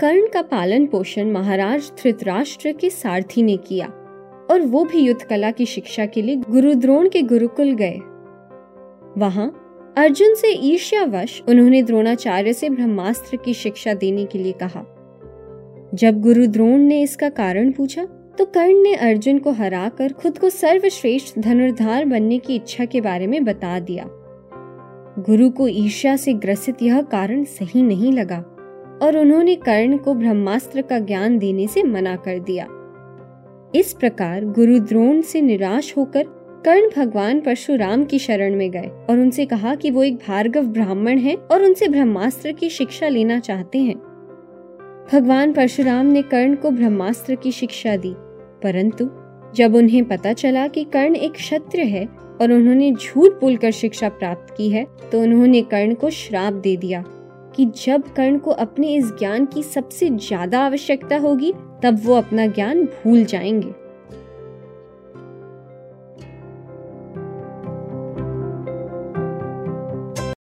कर्ण का पालन पोषण महाराज धृतराष्ट्र के सारथी ने किया और वो भी युद्ध कला की शिक्षा के लिए गुरु द्रोण के गुरुकुल गए। वहाँ अर्जुन से ईर्ष्यावश उन्होंने द्रोणाचार्य से ब्रह्मास्त्र की शिक्षा देने के लिए कहा। जब गुरु द्रोण ने इसका कारण पूछा तो कर्ण ने अर्जुन को हराकर खुद को सर्वश्रेष्ठ धनुर्धार बनने की इच्छा के बारे में बता दिया। गुरु को ईर्ष्या से ग्रसित यह कारण सही नहीं लगा। और उन्होंने कर्ण को ब्रह्मास्त्र का ज्ञान देने से मना कर दिया। इस प्रकार गुरु द्रोण से निराश होकर कर्ण भगवान परशुराम की शरण में गए और उनसे कहा कि वो एक भार्गव ब्राह्मण हैं और उनसे ब्रह्मास्त्र की शिक्षा लेना चाहते हैं। भगवान परशुराम ने कर्ण को ब्रह्मास्त्र की शिक्षा दी, परंतु जब उन्हें पता चला कि कर्ण एक क्षत्र है और उन्होंने झूठ बोलकर शिक्षा प्राप्त की है तो उन्होंने कर्ण को श्राप दे दिया। कि जब कर्ण को अपने इस ज्ञान की सबसे ज़्यादा आवश्यकता होगी, तब वो अपना ज्ञान भूल जाएँगे।